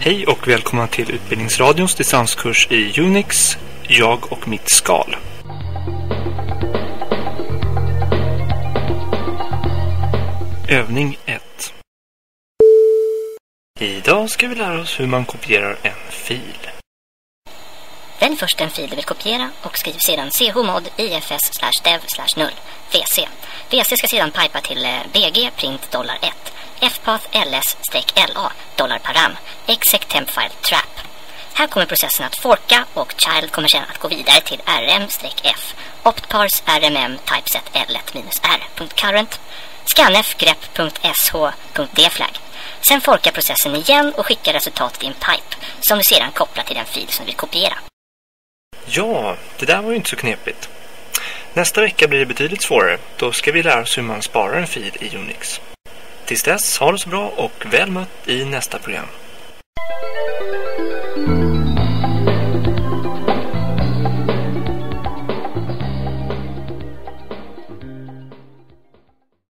Hej och välkomna till Utbildningsradions distanskurs i Unix, jag och mitt skal. Övning 1 Idag ska vi lära oss hur man kopierar en fil. Välj först den fil du vill kopiera och skriv sedan chmod ifs dev null vc. VC ska sedan pipa till eh, bg print dollar 1 fpath ls-la dollar param exec tempfile trap. Här kommer processen att forka och child kommer sedan att gå vidare till rm-f optpars rmm typeset l1-r.current scanfgrepp.sh.dflag. Sen forkar processen igen och skickar resultatet i en pipe som du sedan kopplar till den fil som du vill kopiera. Ja, det där var ju inte så knepigt. Nästa vecka blir det betydligt svårare. Då ska vi lära oss hur man sparar en fil i Unix. Tills dess, ha det så bra och väl mött i nästa program.